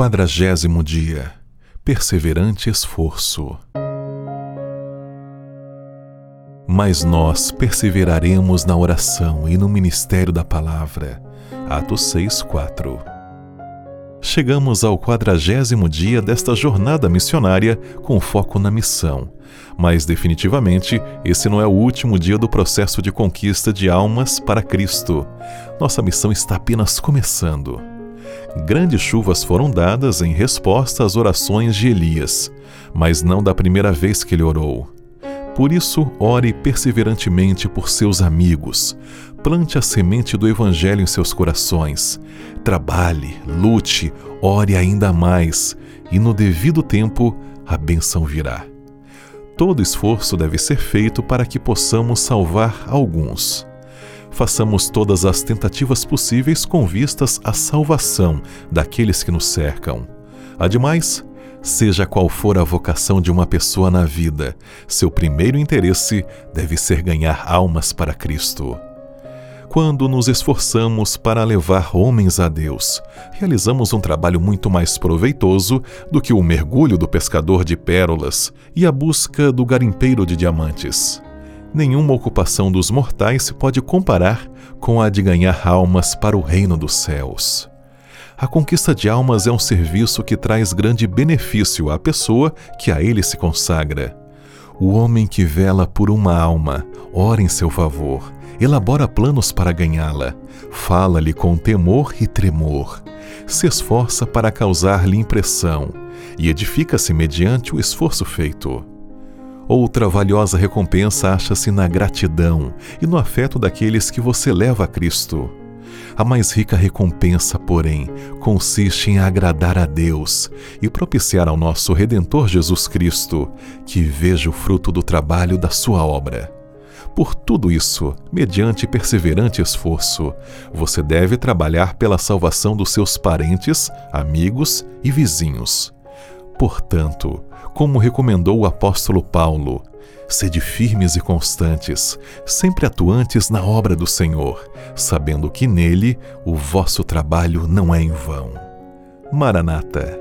Quadragésimo dia. Perseverante esforço. Mas nós perseveraremos na oração e no ministério da palavra. Atos 6, 4. Chegamos ao quadragésimo dia desta jornada missionária com foco na missão. Mas, definitivamente, esse não é o último dia do processo de conquista de almas para Cristo. Nossa missão está apenas começando. Grandes chuvas foram dadas em resposta às orações de Elias, mas não da primeira vez que ele orou. Por isso, ore perseverantemente por seus amigos. Plante a semente do Evangelho em seus corações. Trabalhe, lute, ore ainda mais, e no devido tempo a bênção virá. Todo esforço deve ser feito para que possamos salvar alguns. Façamos todas as tentativas possíveis com vistas à salvação daqueles que nos cercam. Ademais, Seja qual for a vocação de uma pessoa na vida, seu primeiro interesse deve ser ganhar almas para Cristo. Quando nos esforçamos para levar homens a Deus, realizamos um trabalho muito mais proveitoso do que o mergulho do pescador de pérolas e a busca do garimpeiro de diamantes. Nenhuma ocupação dos mortais se pode comparar com a de ganhar almas para o reino dos céus. A conquista de almas é um serviço que traz grande benefício à pessoa que a ele se consagra. O homem que vela por uma alma, ora em seu favor, elabora planos para ganhá-la, fala-lhe com temor e tremor, se esforça para causar-lhe impressão e edifica-se mediante o esforço feito. Outra valiosa recompensa acha-se na gratidão e no afeto daqueles que você leva a Cristo. A mais rica recompensa, porém, consiste em agradar a Deus e propiciar ao nosso Redentor Jesus Cristo que veja o fruto do trabalho da sua obra. Por tudo isso, mediante perseverante esforço, você deve trabalhar pela salvação dos seus parentes, amigos e vizinhos. Portanto, como recomendou o apóstolo Paulo, Sede firmes e constantes, sempre atuantes na obra do Senhor, sabendo que nele o vosso trabalho não é em vão. Maranata